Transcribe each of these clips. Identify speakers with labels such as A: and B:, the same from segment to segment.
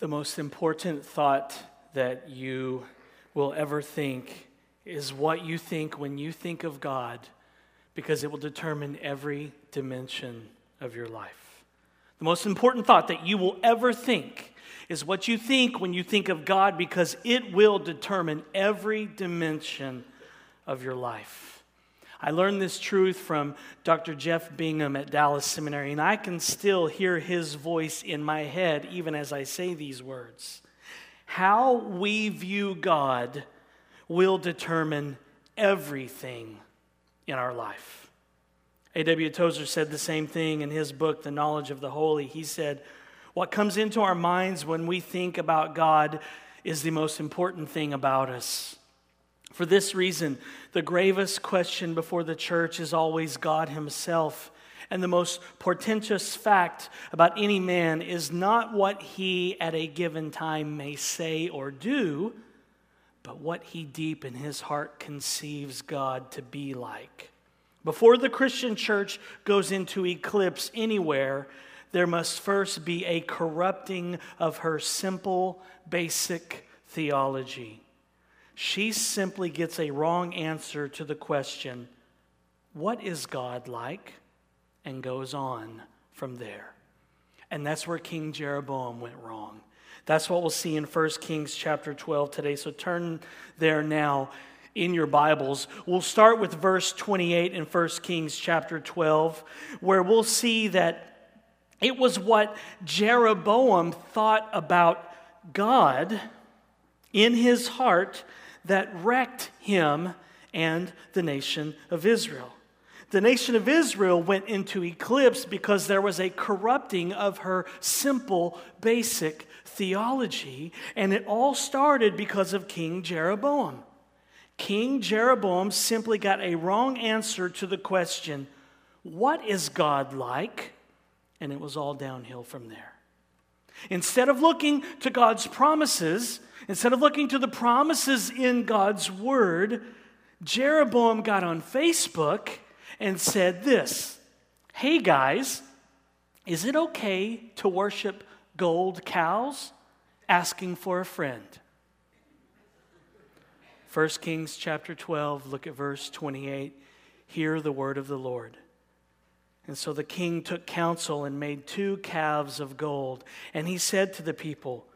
A: The most important thought that you will ever think is what you think when you think of God, because it will determine every dimension of your life. The most important thought that you will ever think is what you think when you think of God, because it will determine every dimension of your life. I learned this truth from Dr. Jeff Bingham at Dallas Seminary, and I can still hear his voice in my head even as I say these words. How we view God will determine everything in our life. A.W. Tozer said the same thing in his book, The Knowledge of the Holy. He said, What comes into our minds when we think about God is the most important thing about us. For this reason, the gravest question before the church is always God Himself. And the most portentous fact about any man is not what he at a given time may say or do, but what he deep in his heart conceives God to be like. Before the Christian church goes into eclipse anywhere, there must first be a corrupting of her simple, basic theology she simply gets a wrong answer to the question, What is God like? and goes on from there. And that's where King Jeroboam went wrong. That's what we'll see in 1 Kings chapter 12 today. So turn there now in your Bibles. We'll start with verse 28 in 1 Kings chapter 12, where we'll see that it was what Jeroboam thought about God in his heart that wrecked him and the nation of Israel. The nation of Israel went into eclipse because there was a corrupting of her simple, basic theology, and it all started because of King Jeroboam. King Jeroboam simply got a wrong answer to the question, What is God like? And it was all downhill from there. Instead of looking to God's promises, Instead of looking to the promises in God's word, Jeroboam got on Facebook and said this Hey guys, is it okay to worship gold cows? Asking for a friend. 1 Kings chapter 12, look at verse 28. Hear the word of the Lord. And so the king took counsel and made two calves of gold. And he said to the people,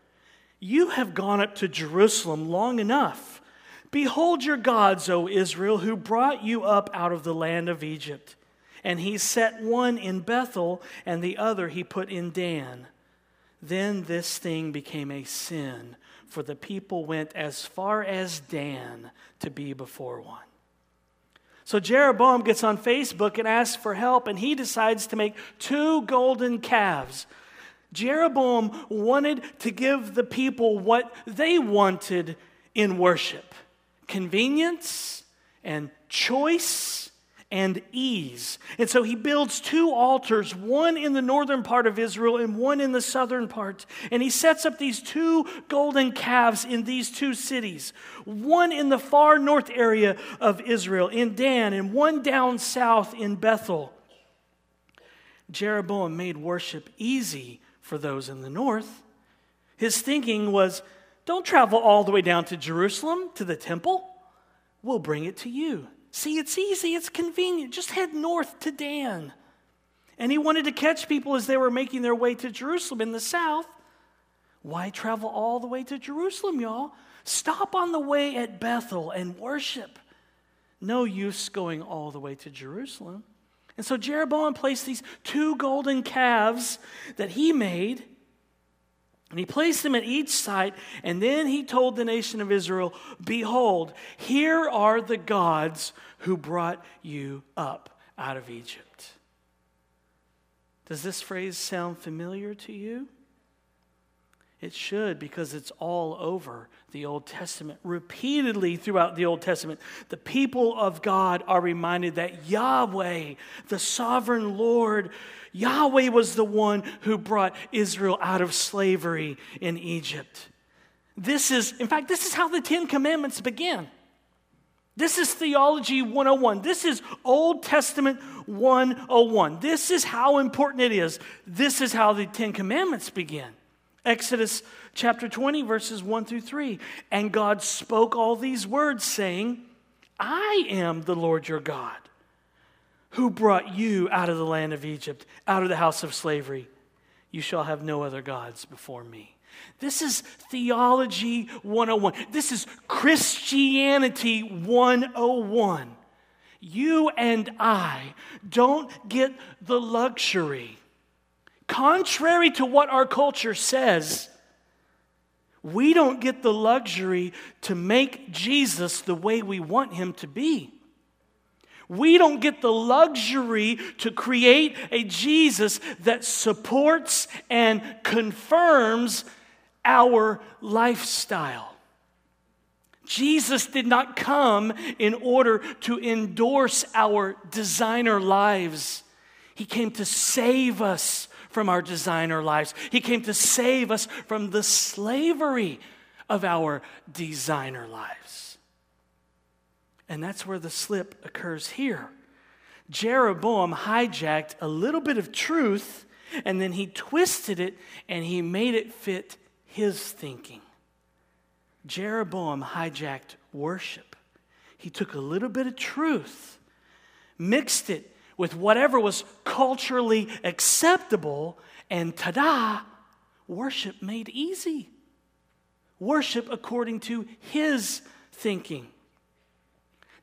A: you have gone up to Jerusalem long enough. Behold your gods, O Israel, who brought you up out of the land of Egypt. And he set one in Bethel, and the other he put in Dan. Then this thing became a sin, for the people went as far as Dan to be before one. So Jeroboam gets on Facebook and asks for help, and he decides to make two golden calves Jeroboam wanted to give the people what they wanted in worship convenience and choice and ease. And so he builds two altars, one in the northern part of Israel and one in the southern part. And he sets up these two golden calves in these two cities one in the far north area of Israel, in Dan, and one down south in Bethel. Jeroboam made worship easy for those in the north. His thinking was don't travel all the way down to Jerusalem, to the temple. We'll bring it to you. See, it's easy, it's convenient. Just head north to Dan. And he wanted to catch people as they were making their way to Jerusalem in the south. Why travel all the way to Jerusalem, y'all? Stop on the way at Bethel and worship. No use going all the way to Jerusalem. And so Jeroboam placed these two golden calves that he made, and he placed them at each site, and then he told the nation of Israel, Behold, here are the gods who brought you up out of Egypt. Does this phrase sound familiar to you? It should because it's all over the Old Testament. Repeatedly throughout the Old Testament, the people of God are reminded that Yahweh, the sovereign Lord, Yahweh was the one who brought Israel out of slavery in Egypt. This is, in fact, this is how the Ten Commandments begin. This is Theology 101. This is Old Testament 101. This is how important it is. This is how the Ten Commandments begin. Exodus chapter 20, verses 1 through 3. And God spoke all these words, saying, I am the Lord your God, who brought you out of the land of Egypt, out of the house of slavery. You shall have no other gods before me. This is theology 101. This is Christianity 101. You and I don't get the luxury Contrary to what our culture says, we don't get the luxury to make Jesus the way we want him to be. We don't get the luxury to create a Jesus that supports and confirms our lifestyle. Jesus did not come in order to endorse our designer lives. He came to save us from our designer lives. He came to save us from the slavery of our designer lives. And that's where the slip occurs here. Jeroboam hijacked a little bit of truth and then he twisted it and he made it fit his thinking. Jeroboam hijacked worship. He took a little bit of truth, mixed it with whatever was culturally acceptable, and ta da, worship made easy. Worship according to his thinking.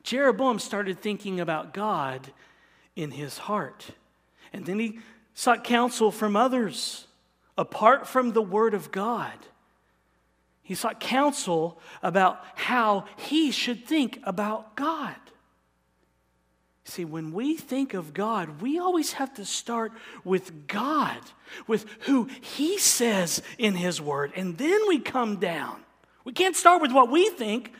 A: Jeroboam started thinking about God in his heart. And then he sought counsel from others apart from the Word of God. He sought counsel about how he should think about God. See, when we think of God, we always have to start with God, with who He says in His Word, and then we come down. We can't start with what we think.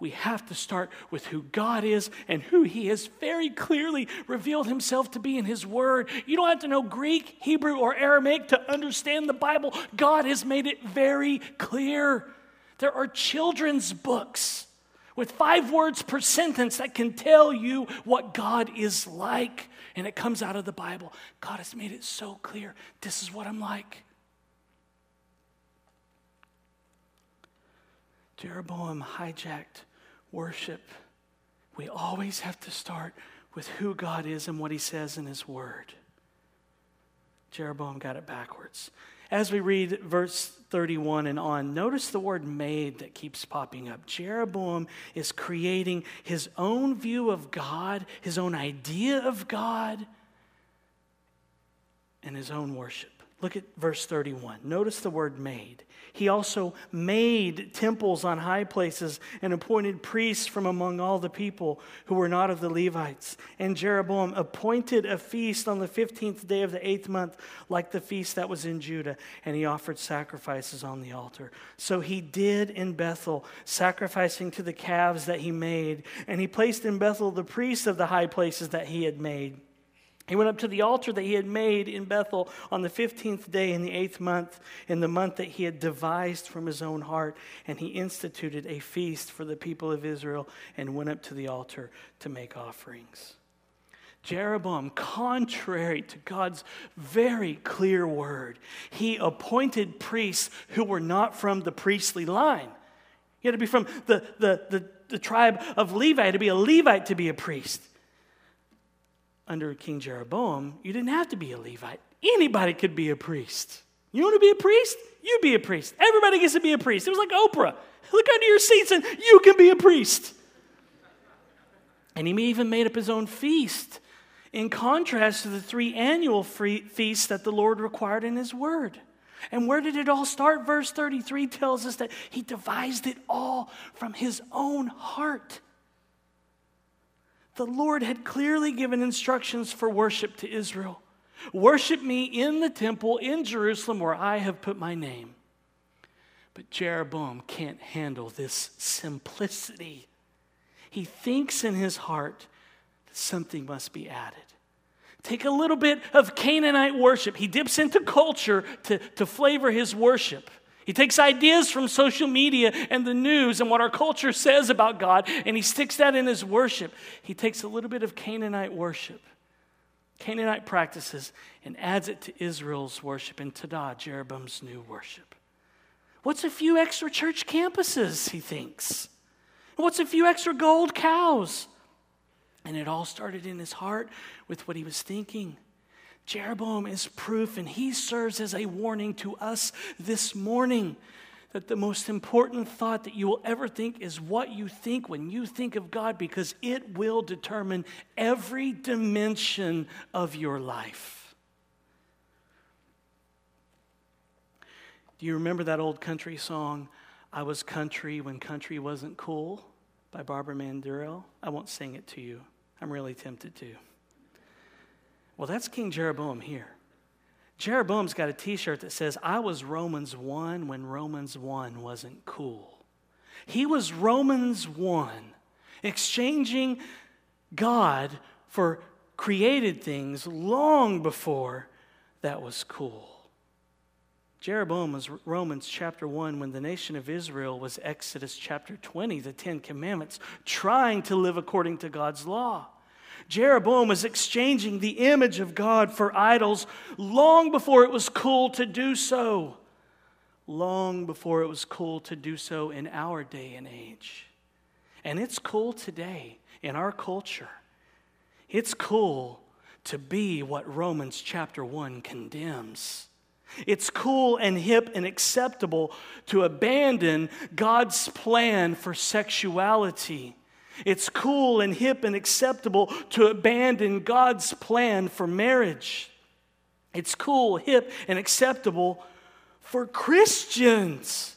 A: We have to start with who God is and who He has very clearly revealed Himself to be in His Word. You don't have to know Greek, Hebrew, or Aramaic to understand the Bible. God has made it very clear. There are children's books with five words per sentence that can tell you what God is like. And it comes out of the Bible. God has made it so clear. This is what I'm like. Jeroboam hijacked worship. We always have to start with who God is and what he says in his word. Jeroboam got it backwards. As we read verse 31 and on, notice the word made that keeps popping up. Jeroboam is creating his own view of God, his own idea of God, and his own worship. Look at verse 31. Notice the word made. He also made temples on high places and appointed priests from among all the people who were not of the Levites. And Jeroboam appointed a feast on the 15th day of the eighth month, like the feast that was in Judah, and he offered sacrifices on the altar. So he did in Bethel, sacrificing to the calves that he made. And he placed in Bethel the priests of the high places that he had made. He went up to the altar that he had made in Bethel on the 15th day in the eighth month, in the month that he had devised from his own heart, and he instituted a feast for the people of Israel and went up to the altar to make offerings. Jeroboam, contrary to God's very clear word, he appointed priests who were not from the priestly line. He had to be from the, the, the, the tribe of Levi to be a Levite to be a priest under King Jeroboam, you didn't have to be a Levite. Anybody could be a priest. You want to be a priest? You be a priest. Everybody gets to be a priest. It was like Oprah. Look under your seats and you can be a priest. And he even made up his own feast in contrast to the three annual feasts that the Lord required in his word. And where did it all start? Verse 33 tells us that he devised it all from his own heart. The Lord had clearly given instructions for worship to Israel Worship me in the temple in Jerusalem where I have put my name. But Jeroboam can't handle this simplicity. He thinks in his heart that something must be added. Take a little bit of Canaanite worship. He dips into culture to, to flavor his worship. He takes ideas from social media and the news and what our culture says about God, and he sticks that in his worship. He takes a little bit of Canaanite worship, Canaanite practices, and adds it to Israel's worship, and tada, Jeroboam's new worship. What's a few extra church campuses, he thinks? What's a few extra gold cows? And it all started in his heart with what he was thinking. Jeroboam is proof, and he serves as a warning to us this morning that the most important thought that you will ever think is what you think when you think of God, because it will determine every dimension of your life. Do you remember that old country song, I Was Country When Country Wasn't Cool by Barbara Mandrell? I won't sing it to you. I'm really tempted to. Well, that's King Jeroboam here. Jeroboam's got a t shirt that says, I was Romans 1 when Romans 1 wasn't cool. He was Romans 1, exchanging God for created things long before that was cool. Jeroboam was Romans chapter 1 when the nation of Israel was Exodus chapter 20, the Ten Commandments, trying to live according to God's law. Jeroboam was exchanging the image of God for idols long before it was cool to do so. Long before it was cool to do so in our day and age. And it's cool today in our culture. It's cool to be what Romans chapter 1 condemns. It's cool and hip and acceptable to abandon God's plan for sexuality it's cool and hip and acceptable to abandon God's plan for marriage. It's cool, hip, and acceptable for Christians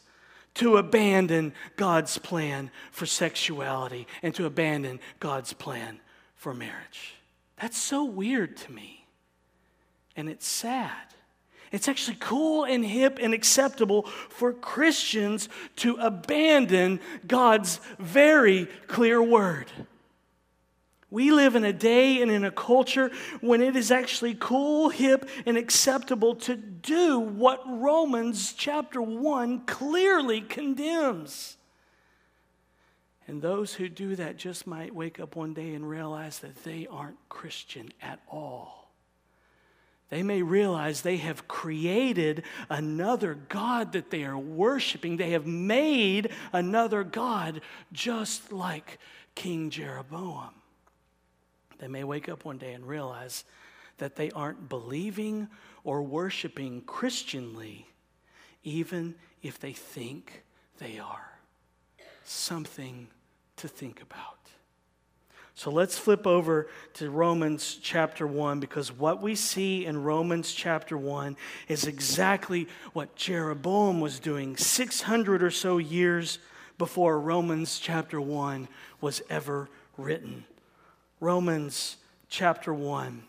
A: to abandon God's plan for sexuality and to abandon God's plan for marriage. That's so weird to me. And it's sad. It's actually cool and hip and acceptable for Christians to abandon God's very clear word. We live in a day and in a culture when it is actually cool, hip, and acceptable to do what Romans chapter 1 clearly condemns. And those who do that just might wake up one day and realize that they aren't Christian at all they may realize they have created another God that they are worshiping. They have made another God just like King Jeroboam. They may wake up one day and realize that they aren't believing or worshiping Christianly, even if they think they are. Something to think about. So let's flip over to Romans chapter 1 because what we see in Romans chapter 1 is exactly what Jeroboam was doing 600 or so years before Romans chapter 1 was ever written. Romans chapter 1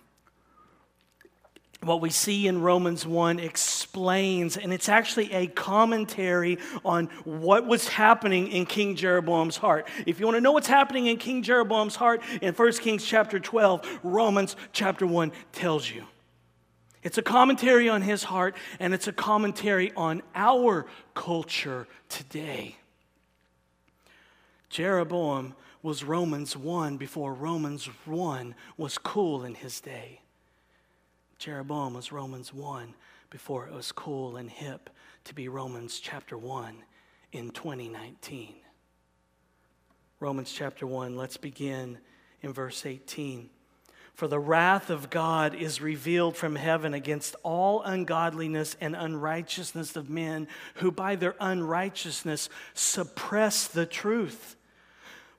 A: what we see in Romans 1 explains, and it's actually a commentary on what was happening in King Jeroboam's heart. If you want to know what's happening in King Jeroboam's heart, in 1 Kings chapter 12, Romans chapter 1 tells you. It's a commentary on his heart, and it's a commentary on our culture today. Jeroboam was Romans 1 before Romans 1 was cool in his day. Jeroboam was Romans 1 before it was cool and hip to be Romans chapter 1 in 2019. Romans chapter 1, let's begin in verse 18. For the wrath of God is revealed from heaven against all ungodliness and unrighteousness of men who by their unrighteousness suppress the truth.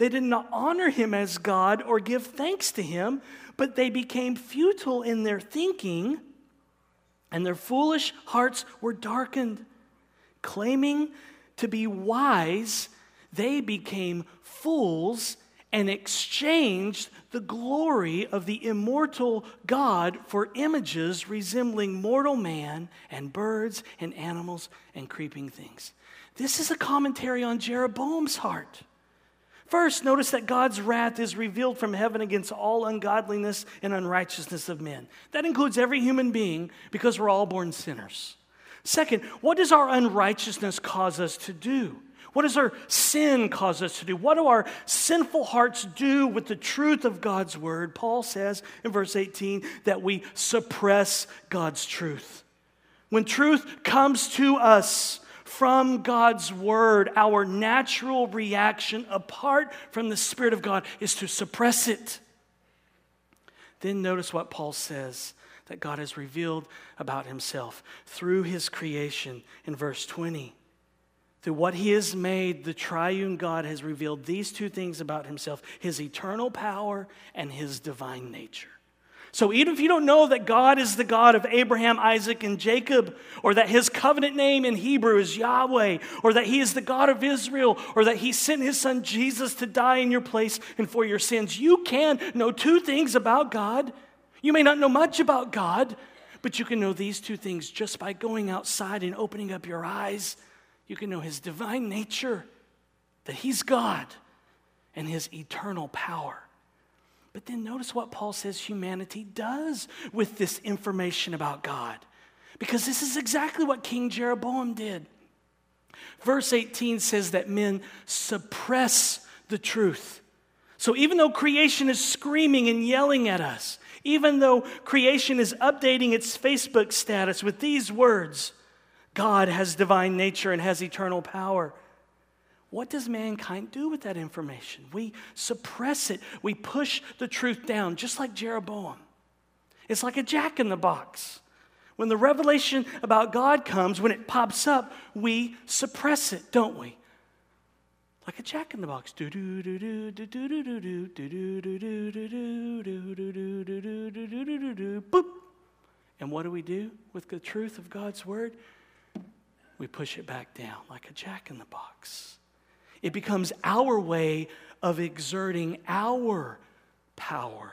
A: they did not honor him as God or give thanks to him, but they became futile in their thinking and their foolish hearts were darkened. Claiming to be wise, they became fools and exchanged the glory of the immortal God for images resembling mortal man and birds and animals and creeping things. This is a commentary on Jeroboam's heart. First, notice that God's wrath is revealed from heaven against all ungodliness and unrighteousness of men. That includes every human being because we're all born sinners. Second, what does our unrighteousness cause us to do? What does our sin cause us to do? What do our sinful hearts do with the truth of God's word? Paul says in verse 18 that we suppress God's truth. When truth comes to us, from God's word, our natural reaction apart from the Spirit of God is to suppress it. Then notice what Paul says that God has revealed about himself through his creation in verse 20. Through what he has made, the triune God has revealed these two things about himself his eternal power and his divine nature. So even if you don't know that God is the God of Abraham, Isaac, and Jacob, or that his covenant name in Hebrew is Yahweh, or that he is the God of Israel, or that he sent his son Jesus to die in your place and for your sins, you can know two things about God. You may not know much about God, but you can know these two things just by going outside and opening up your eyes. You can know his divine nature, that he's God, and his eternal power. But then notice what Paul says humanity does with this information about God. Because this is exactly what King Jeroboam did. Verse 18 says that men suppress the truth. So even though creation is screaming and yelling at us, even though creation is updating its Facebook status with these words God has divine nature and has eternal power. What does mankind do with that information? We suppress it, we push the truth down, just like Jeroboam. It's like a jack in the box. When the revelation about God comes, when it pops up, we suppress it, don't we? Like a jack in the box. Boop. And what do we do with the truth of God's word? We push it back down like a jack in the box. It becomes our way of exerting our power.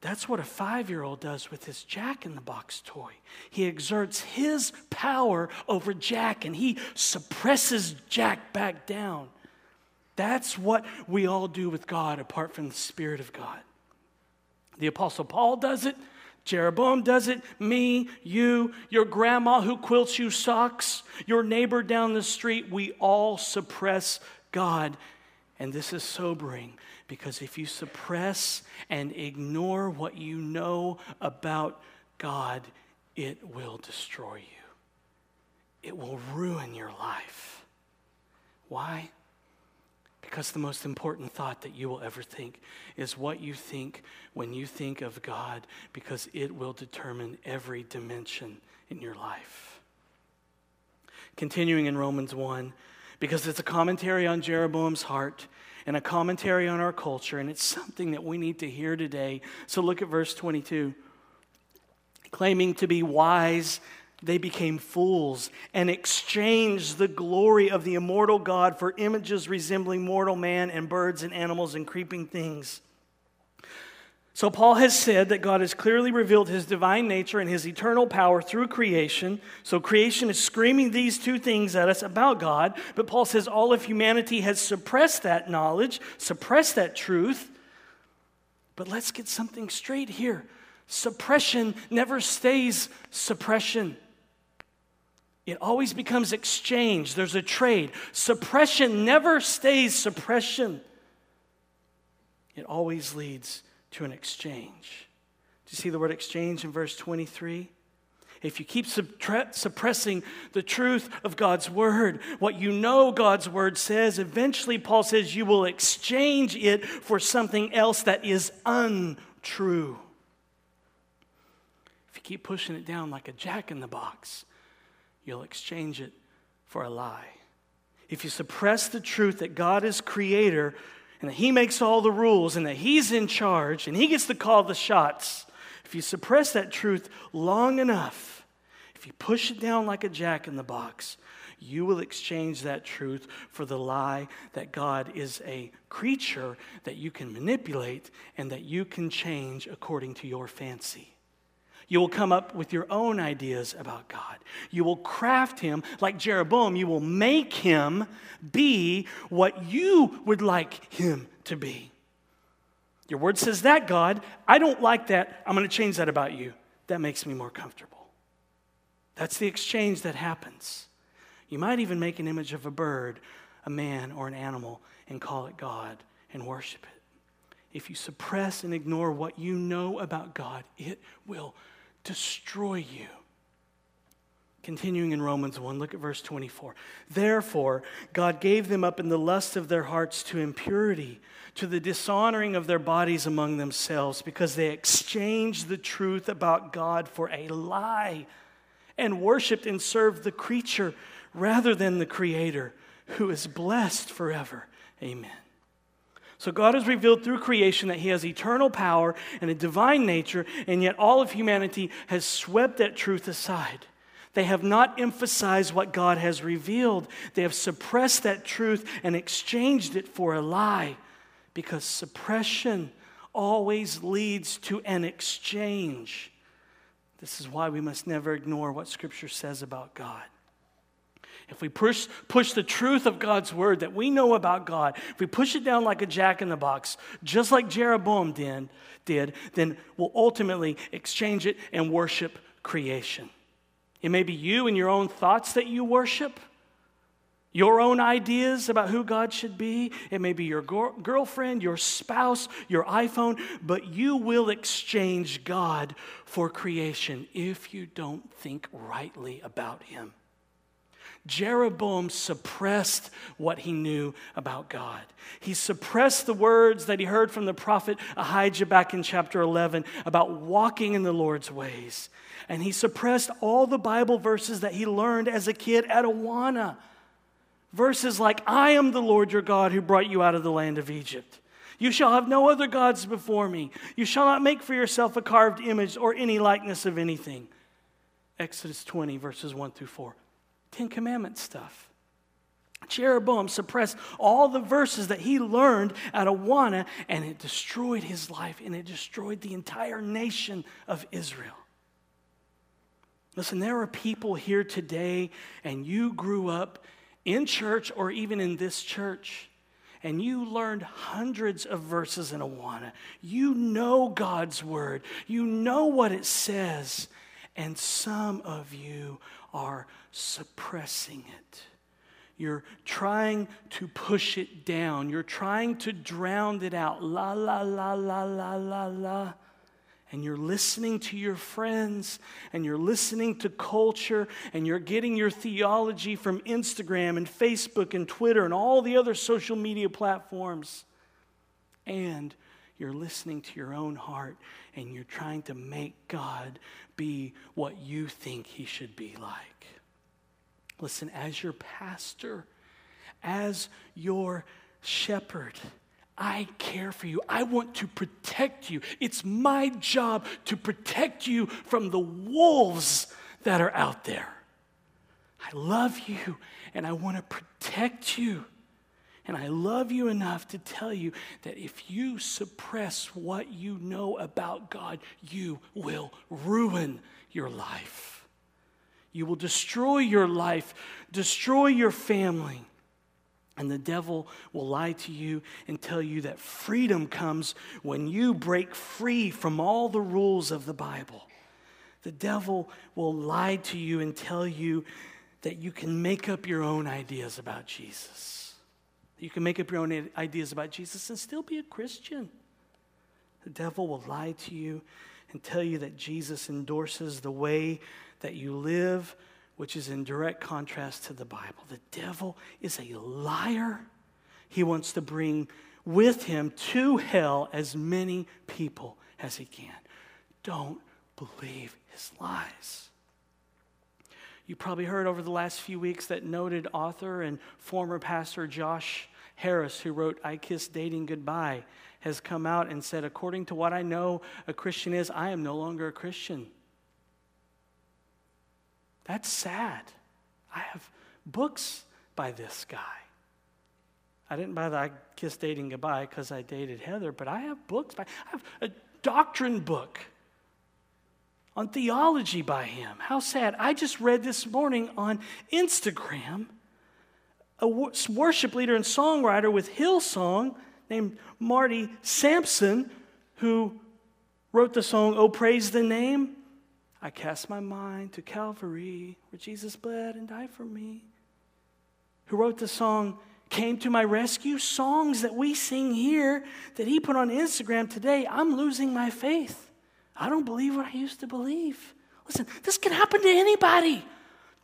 A: That's what a five year old does with his Jack in the Box toy. He exerts his power over Jack and he suppresses Jack back down. That's what we all do with God apart from the Spirit of God. The Apostle Paul does it. Jeroboam does it, me, you, your grandma who quilts you socks, your neighbor down the street, we all suppress God. And this is sobering because if you suppress and ignore what you know about God, it will destroy you. It will ruin your life. Why? Because the most important thought that you will ever think is what you think when you think of God, because it will determine every dimension in your life. Continuing in Romans 1, because it's a commentary on Jeroboam's heart and a commentary on our culture, and it's something that we need to hear today. So look at verse 22. Claiming to be wise they became fools and exchanged the glory of the immortal God for images resembling mortal man and birds and animals and creeping things. So, Paul has said that God has clearly revealed his divine nature and his eternal power through creation. So, creation is screaming these two things at us about God. But Paul says all of humanity has suppressed that knowledge, suppressed that truth. But let's get something straight here suppression never stays suppression. It always becomes exchange. There's a trade. Suppression never stays suppression, it always leads to an exchange. Do you see the word exchange in verse 23? If you keep suppressing the truth of God's word, what you know God's word says, eventually Paul says you will exchange it for something else that is untrue. If you keep pushing it down like a jack in the box, you'll exchange it for a lie. If you suppress the truth that God is creator and that He makes all the rules and that He's in charge and He gets to call the shots, if you suppress that truth long enough, if you push it down like a jack in the box, you will exchange that truth for the lie that God is a creature that you can manipulate and that you can change according to your fancy. You will come up with your own ideas about God. You will craft him like Jeroboam. You will make him be what you would like him to be. Your word says that, God. I don't like that. I'm going to change that about you. That makes me more comfortable. That's the exchange that happens. You might even make an image of a bird, a man, or an animal and call it God and worship it. If you suppress and ignore what you know about God, it will destroy you. Continuing in Romans 1, look at verse 24. Therefore, God gave them up in the lust of their hearts to impurity, to the dishonoring of their bodies among themselves, because they exchanged the truth about God for a lie and worshiped and served the creature rather than the Creator, who is blessed forever. Amen. So God has revealed through creation that He has eternal power and a divine nature, and yet all of humanity has swept that truth aside. They have not emphasized what God has revealed. They have suppressed that truth and exchanged it for a lie because suppression always leads to an exchange. This is why we must never ignore what Scripture says about God. If we push, push the truth of God's word that we know about God, if we push it down like a jack in the box, just like Jeroboam did, did, then we'll ultimately exchange it and worship creation. It may be you and your own thoughts that you worship, your own ideas about who God should be. It may be your go- girlfriend, your spouse, your iPhone, but you will exchange God for creation if you don't think rightly about Him. Jeroboam suppressed what he knew about God. He suppressed the words that he heard from the prophet Ahijah back in chapter 11 about walking in the Lord's ways. And he suppressed all the Bible verses that he learned as a kid at Awana. Verses like, I am the Lord your God who brought you out of the land of Egypt. You shall have no other gods before me. You shall not make for yourself a carved image or any likeness of anything. Exodus 20, verses 1 through 4. Ten Commandment stuff. Jeroboam suppressed all the verses that he learned at Awana, and it destroyed his life and it destroyed the entire nation of Israel. Listen, there are people here today, and you grew up in church or even in this church, and you learned hundreds of verses in Awana. You know God's word, you know what it says, and some of you are suppressing it. You're trying to push it down. You're trying to drown it out. La, la, la, la, la, la, la. And you're listening to your friends and you're listening to culture and you're getting your theology from Instagram and Facebook and Twitter and all the other social media platforms. And you're listening to your own heart and you're trying to make God be what you think he should be like. Listen, as your pastor, as your shepherd, I care for you. I want to protect you. It's my job to protect you from the wolves that are out there. I love you and I want to protect you. And I love you enough to tell you that if you suppress what you know about God, you will ruin your life. You will destroy your life, destroy your family. And the devil will lie to you and tell you that freedom comes when you break free from all the rules of the Bible. The devil will lie to you and tell you that you can make up your own ideas about Jesus. You can make up your own ideas about Jesus and still be a Christian. The devil will lie to you and tell you that Jesus endorses the way that you live, which is in direct contrast to the Bible. The devil is a liar. He wants to bring with him to hell as many people as he can. Don't believe his lies. You probably heard over the last few weeks that noted author and former pastor Josh Harris, who wrote I Kiss Dating Goodbye, has come out and said, according to what I know a Christian is, I am no longer a Christian. That's sad. I have books by this guy. I didn't buy the I Kiss Dating Goodbye because I dated Heather, but I have books by, I have a doctrine book on theology by him. How sad. I just read this morning on Instagram a worship leader and songwriter with Hillsong named Marty Sampson, who wrote the song, Oh, Praise the Name. I cast my mind to Calvary, where Jesus bled and died for me. Who wrote the song, Came to My Rescue? Songs that we sing here that he put on Instagram today. I'm losing my faith. I don't believe what I used to believe. Listen, this can happen to anybody.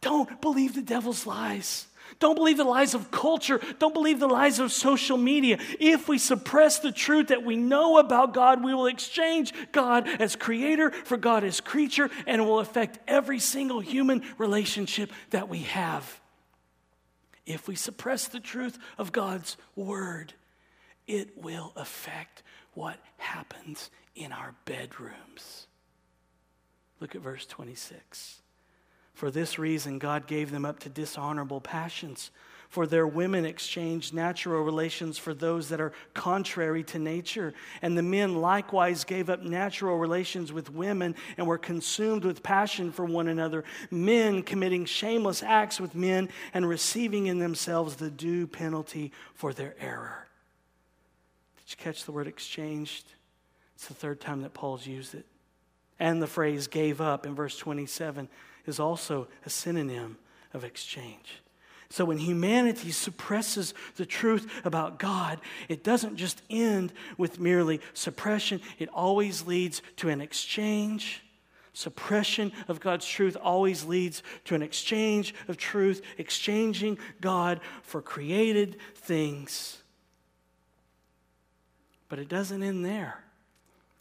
A: Don't believe the devil's lies. Don't believe the lies of culture. Don't believe the lies of social media. If we suppress the truth that we know about God, we will exchange God as creator for God as creature, and it will affect every single human relationship that we have. If we suppress the truth of God's word, it will affect what happens in our bedrooms. Look at verse 26. For this reason, God gave them up to dishonorable passions. For their women exchanged natural relations for those that are contrary to nature. And the men likewise gave up natural relations with women and were consumed with passion for one another, men committing shameless acts with men and receiving in themselves the due penalty for their error. Did you catch the word exchanged? It's the third time that Paul's used it. And the phrase gave up in verse 27 is also a synonym of exchange. So when humanity suppresses the truth about God, it doesn't just end with merely suppression, it always leads to an exchange. Suppression of God's truth always leads to an exchange of truth, exchanging God for created things. But it doesn't end there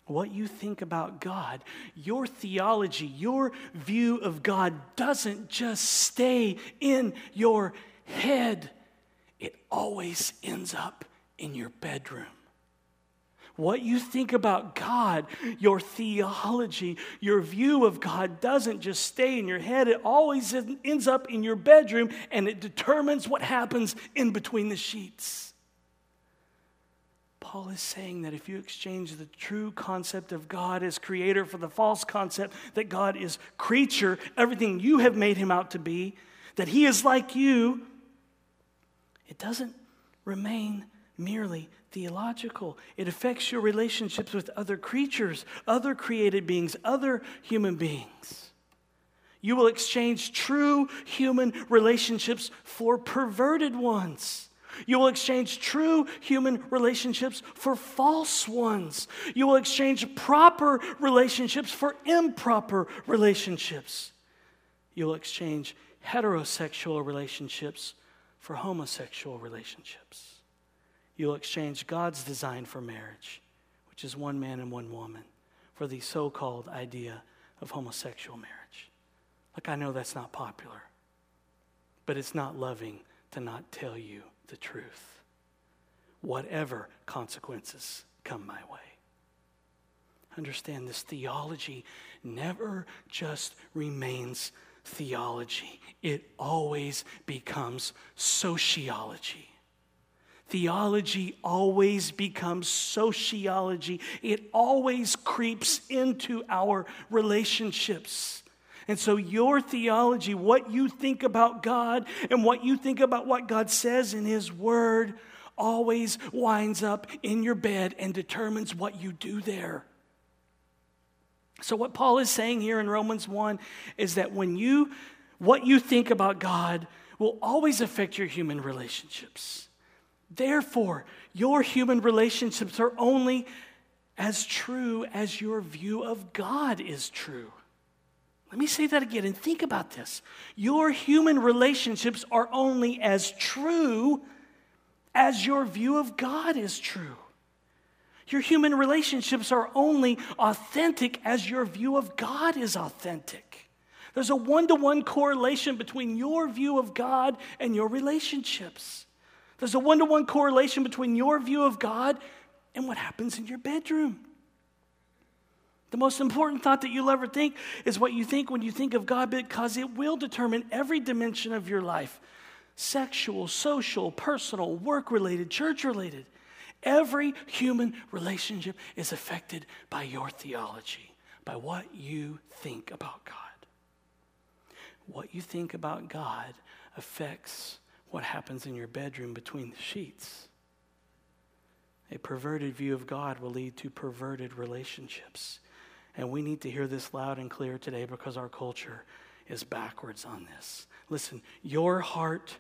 A: what you think about God, your theology, your view of God doesn't just stay in your head, it always ends up in your bedroom. What you think about God, your theology, your view of God doesn't just stay in your head. It always ends up in your bedroom and it determines what happens in between the sheets. Paul is saying that if you exchange the true concept of God as creator for the false concept that God is creature, everything you have made him out to be, that he is like you, it doesn't remain merely theological. It affects your relationships with other creatures, other created beings, other human beings. You will exchange true human relationships for perverted ones. You will exchange true human relationships for false ones. You will exchange proper relationships for improper relationships. You will exchange heterosexual relationships for homosexual relationships. You'll exchange God's design for marriage, which is one man and one woman, for the so called idea of homosexual marriage. Look, I know that's not popular, but it's not loving to not tell you the truth, whatever consequences come my way. Understand this theology never just remains theology, it always becomes sociology. Theology always becomes sociology. It always creeps into our relationships. And so, your theology, what you think about God and what you think about what God says in His Word, always winds up in your bed and determines what you do there. So, what Paul is saying here in Romans 1 is that when you, what you think about God will always affect your human relationships. Therefore, your human relationships are only as true as your view of God is true. Let me say that again and think about this. Your human relationships are only as true as your view of God is true. Your human relationships are only authentic as your view of God is authentic. There's a one to one correlation between your view of God and your relationships. There's a one to one correlation between your view of God and what happens in your bedroom. The most important thought that you'll ever think is what you think when you think of God because it will determine every dimension of your life sexual, social, personal, work related, church related. Every human relationship is affected by your theology. by what you think about God. What you think about God affects what happens in your bedroom between the sheets. A perverted view of God will lead to perverted relationships. And we need to hear this loud and clear today because our culture is backwards on this. Listen, your heart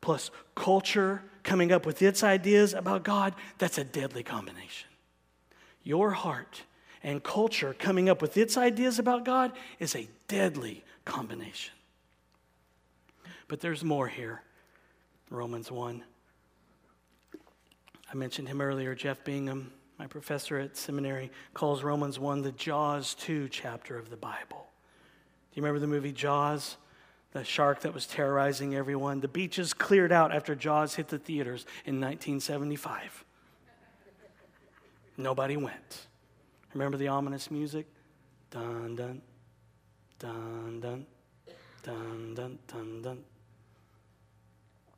A: plus culture coming up with its ideas about God, that's a deadly combination. Your heart and culture coming up with its ideas about God is a deadly combination. But there's more here. Romans 1. I mentioned him earlier, Jeff Bingham, my professor at seminary, calls Romans 1 the Jaws 2 chapter of the Bible. Do you remember the movie Jaws? The shark that was terrorizing everyone. The beaches cleared out after Jaws hit the theaters in 1975. Nobody went. Remember the ominous music? Dun dun, dun dun, dun dun, dun dun.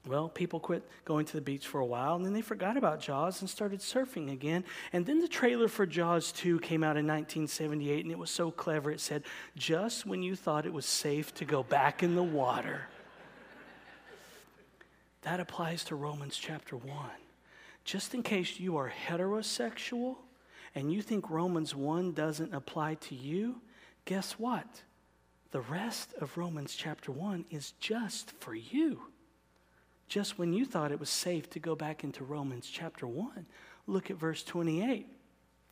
A: Well, people quit going to the beach for a while, and then they forgot about Jaws and started surfing again. And then the trailer for Jaws 2 came out in 1978, and it was so clever. It said, Just when you thought it was safe to go back in the water. that applies to Romans chapter 1. Just in case you are heterosexual and you think Romans 1 doesn't apply to you, guess what? The rest of Romans chapter 1 is just for you just when you thought it was safe to go back into Romans chapter 1. Look at verse 28.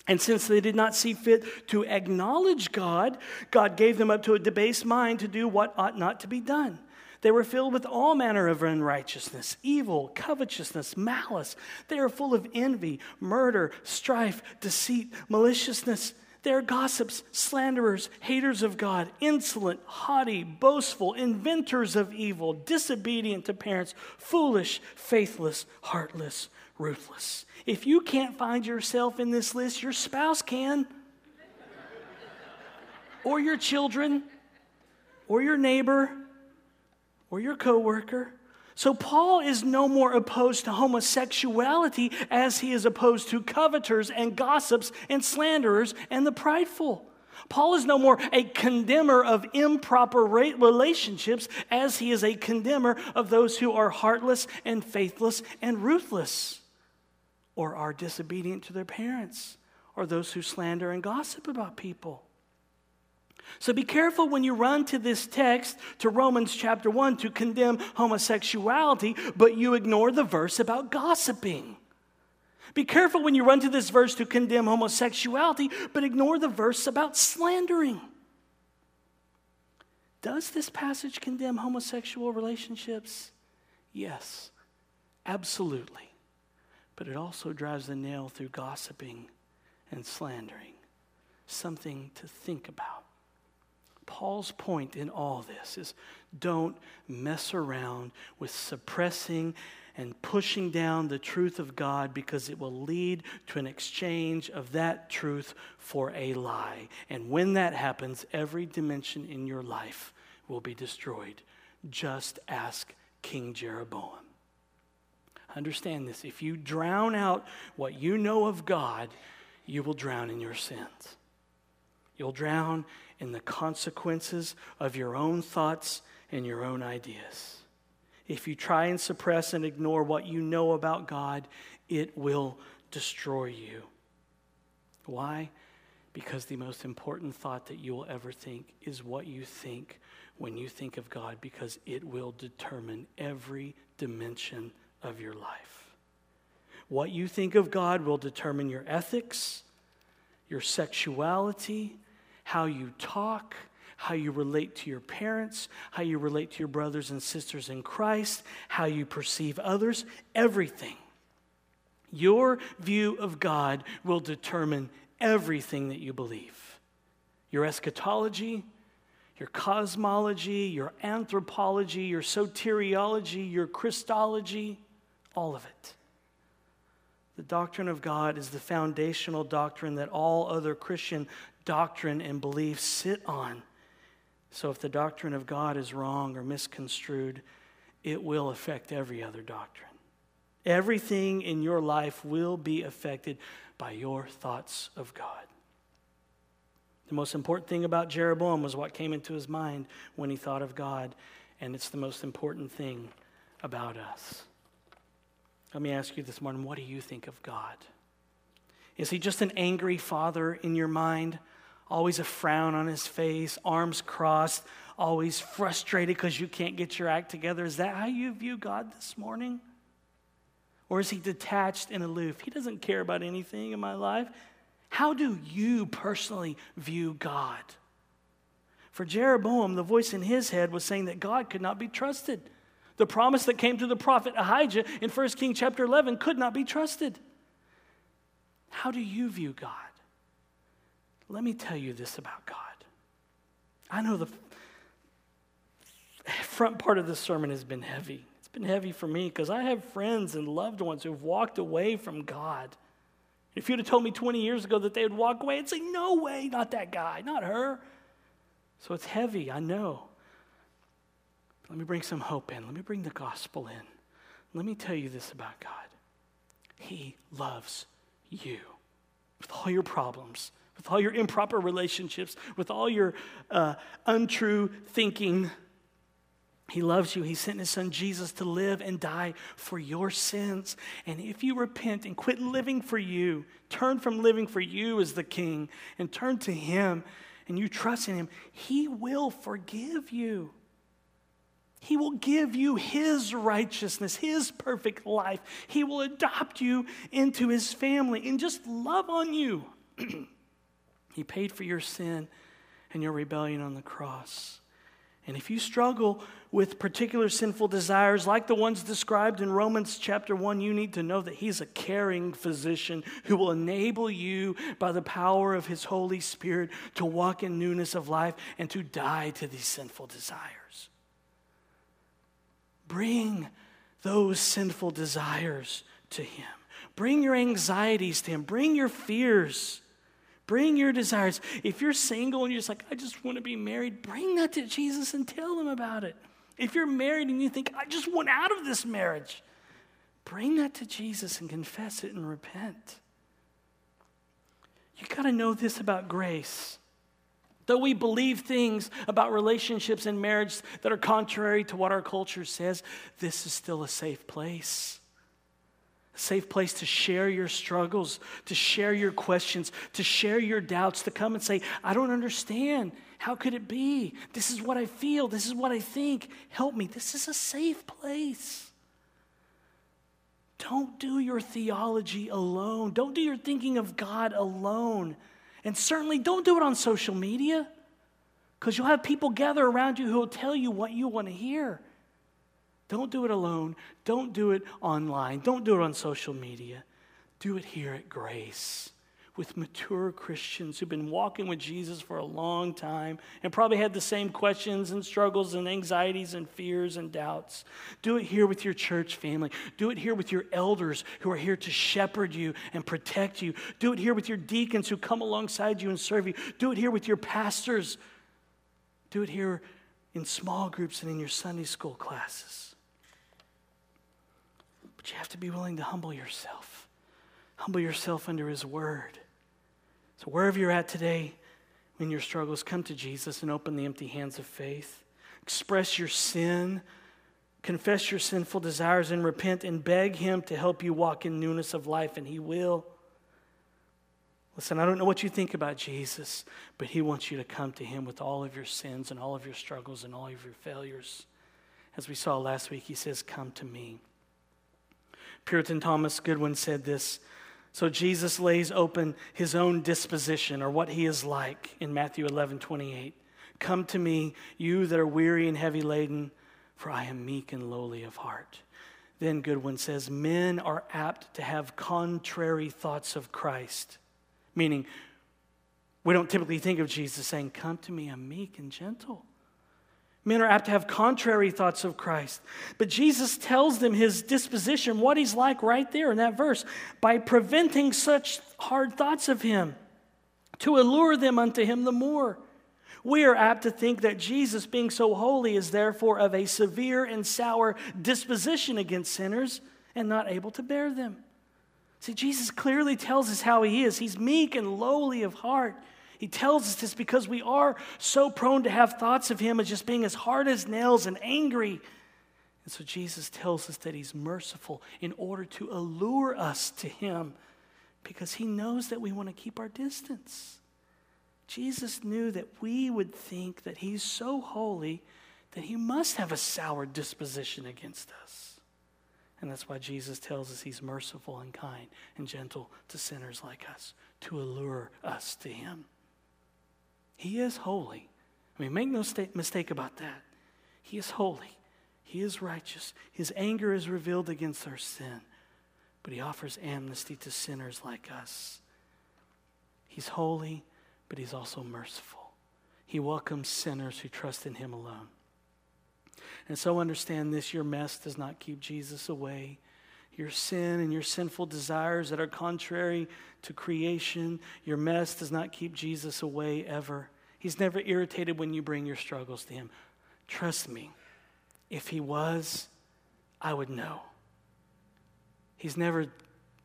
A: And since they did not see fit to acknowledge God, God gave them up to a debased mind to do what ought not to be done. They were filled with all manner of unrighteousness, evil, covetousness, malice. They are full of envy, murder, strife, deceit, maliciousness. They are gossips, slanderers, haters of God, insolent, haughty, boastful, inventors of evil, disobedient to parents, foolish, faithless, heartless, ruthless. If you can't find yourself in this list, your spouse can, or your children, or your neighbor, or your coworker. So, Paul is no more opposed to homosexuality as he is opposed to coveters and gossips and slanderers and the prideful. Paul is no more a condemner of improper relationships as he is a condemner of those who are heartless and faithless and ruthless or are disobedient to their parents or those who slander and gossip about people. So be careful when you run to this text, to Romans chapter 1, to condemn homosexuality, but you ignore the verse about gossiping. Be careful when you run to this verse to condemn homosexuality, but ignore the verse about slandering. Does this passage condemn homosexual relationships? Yes, absolutely. But it also drives the nail through gossiping and slandering. Something to think about. Paul's point in all this is don't mess around with suppressing and pushing down the truth of God because it will lead to an exchange of that truth for a lie. And when that happens, every dimension in your life will be destroyed. Just ask King Jeroboam. Understand this if you drown out what you know of God, you will drown in your sins. You'll drown in the consequences of your own thoughts and your own ideas. If you try and suppress and ignore what you know about God, it will destroy you. Why? Because the most important thought that you will ever think is what you think when you think of God, because it will determine every dimension of your life. What you think of God will determine your ethics, your sexuality, how you talk, how you relate to your parents, how you relate to your brothers and sisters in Christ, how you perceive others, everything. Your view of God will determine everything that you believe. Your eschatology, your cosmology, your anthropology, your soteriology, your Christology, all of it. The doctrine of God is the foundational doctrine that all other Christian doctrine and beliefs sit on. So if the doctrine of God is wrong or misconstrued, it will affect every other doctrine. Everything in your life will be affected by your thoughts of God. The most important thing about Jeroboam was what came into his mind when he thought of God, and it's the most important thing about us. Let me ask you this morning what do you think of God? Is he just an angry father in your mind? Always a frown on his face, arms crossed, always frustrated because you can't get your act together? Is that how you view God this morning? Or is he detached and aloof? He doesn't care about anything in my life. How do you personally view God? For Jeroboam, the voice in his head was saying that God could not be trusted. The promise that came to the prophet Ahijah in 1 King chapter 11 could not be trusted. How do you view God? Let me tell you this about God. I know the front part of this sermon has been heavy. It's been heavy for me because I have friends and loved ones who've walked away from God. If you'd have told me 20 years ago that they would walk away, I'd say, No way, not that guy, not her. So it's heavy, I know. Let me bring some hope in. Let me bring the gospel in. Let me tell you this about God He loves you with all your problems, with all your improper relationships, with all your uh, untrue thinking. He loves you. He sent his son Jesus to live and die for your sins. And if you repent and quit living for you, turn from living for you as the king and turn to him and you trust in him, he will forgive you. He will give you His righteousness, His perfect life. He will adopt you into His family and just love on you. he paid for your sin and your rebellion on the cross. And if you struggle with particular sinful desires like the ones described in Romans chapter 1, you need to know that He's a caring physician who will enable you by the power of His Holy Spirit to walk in newness of life and to die to these sinful desires. Bring those sinful desires to Him. Bring your anxieties to Him. Bring your fears. Bring your desires. If you're single and you're just like, I just want to be married, bring that to Jesus and tell Him about it. If you're married and you think, I just want out of this marriage, bring that to Jesus and confess it and repent. You got to know this about grace. Though we believe things about relationships and marriage that are contrary to what our culture says, this is still a safe place. A safe place to share your struggles, to share your questions, to share your doubts, to come and say, I don't understand. How could it be? This is what I feel. This is what I think. Help me. This is a safe place. Don't do your theology alone. Don't do your thinking of God alone. And certainly don't do it on social media because you'll have people gather around you who will tell you what you want to hear. Don't do it alone. Don't do it online. Don't do it on social media. Do it here at Grace with mature Christians who've been walking with Jesus for a long time and probably had the same questions and struggles and anxieties and fears and doubts. Do it here with your church family. Do it here with your elders who are here to shepherd you and protect you. Do it here with your deacons who come alongside you and serve you. Do it here with your pastors. Do it here in small groups and in your Sunday school classes. But you have to be willing to humble yourself. Humble yourself under His Word. So, wherever you're at today, in your struggles, come to Jesus and open the empty hands of faith. Express your sin, confess your sinful desires, and repent and beg Him to help you walk in newness of life, and He will. Listen, I don't know what you think about Jesus, but He wants you to come to Him with all of your sins and all of your struggles and all of your failures. As we saw last week, He says, Come to me. Puritan Thomas Goodwin said this so Jesus lays open his own disposition or what he is like in Matthew 11 28. Come to me, you that are weary and heavy laden, for I am meek and lowly of heart. Then Goodwin says, Men are apt to have contrary thoughts of Christ, meaning we don't typically think of Jesus saying, Come to me, I'm meek and gentle. Men are apt to have contrary thoughts of Christ. But Jesus tells them his disposition, what he's like right there in that verse, by preventing such hard thoughts of him to allure them unto him the more. We are apt to think that Jesus, being so holy, is therefore of a severe and sour disposition against sinners and not able to bear them. See, Jesus clearly tells us how he is. He's meek and lowly of heart. He tells us this because we are so prone to have thoughts of Him as just being as hard as nails and angry. And so Jesus tells us that He's merciful in order to allure us to Him because He knows that we want to keep our distance. Jesus knew that we would think that He's so holy that He must have a sour disposition against us. And that's why Jesus tells us He's merciful and kind and gentle to sinners like us to allure us to Him. He is holy. I mean, make no mistake about that. He is holy. He is righteous. His anger is revealed against our sin, but He offers amnesty to sinners like us. He's holy, but He's also merciful. He welcomes sinners who trust in Him alone. And so understand this your mess does not keep Jesus away. Your sin and your sinful desires that are contrary to creation, your mess does not keep Jesus away ever. He's never irritated when you bring your struggles to Him. Trust me, if He was, I would know. He's never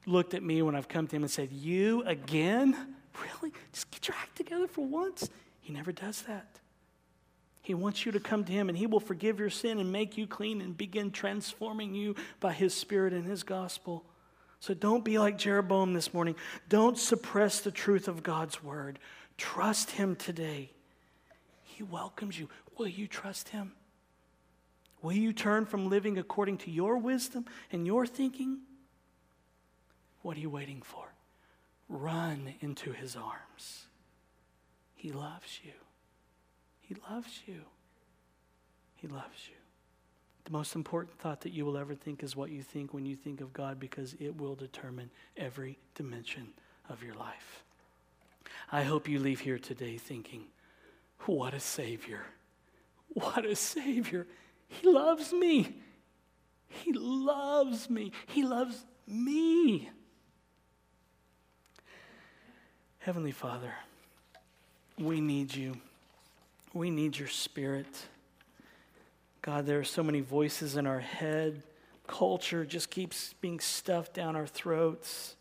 A: looked at me when I've come to Him and said, You again? Really? Just get your act together for once? He never does that. He wants you to come to Him and He will forgive your sin and make you clean and begin transforming you by His Spirit and His gospel. So don't be like Jeroboam this morning. Don't suppress the truth of God's word. Trust Him today. He welcomes you. Will you trust Him? Will you turn from living according to your wisdom and your thinking? What are you waiting for? Run into His arms. He loves you. He loves you. He loves you. The most important thought that you will ever think is what you think when you think of God because it will determine every dimension of your life. I hope you leave here today thinking, what a Savior! What a Savior! He loves me. He loves me. He loves me. Heavenly Father, we need you. We need your spirit. God, there are so many voices in our head. Culture just keeps being stuffed down our throats.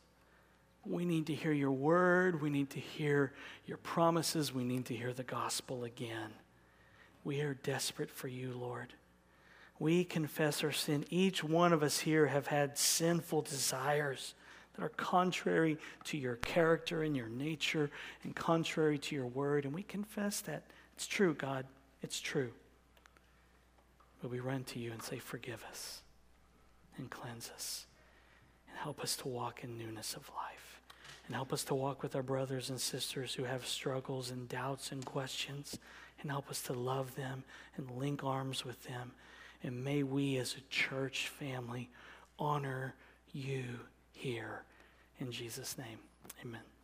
A: We need to hear your word. We need to hear your promises. We need to hear the gospel again. We are desperate for you, Lord. We confess our sin. Each one of us here have had sinful desires that are contrary to your character and your nature and contrary to your word. And we confess that. It's true, God. It's true. But we run to you and say, Forgive us and cleanse us and help us to walk in newness of life. And help us to walk with our brothers and sisters who have struggles and doubts and questions. And help us to love them and link arms with them. And may we as a church family honor you here. In Jesus' name, amen.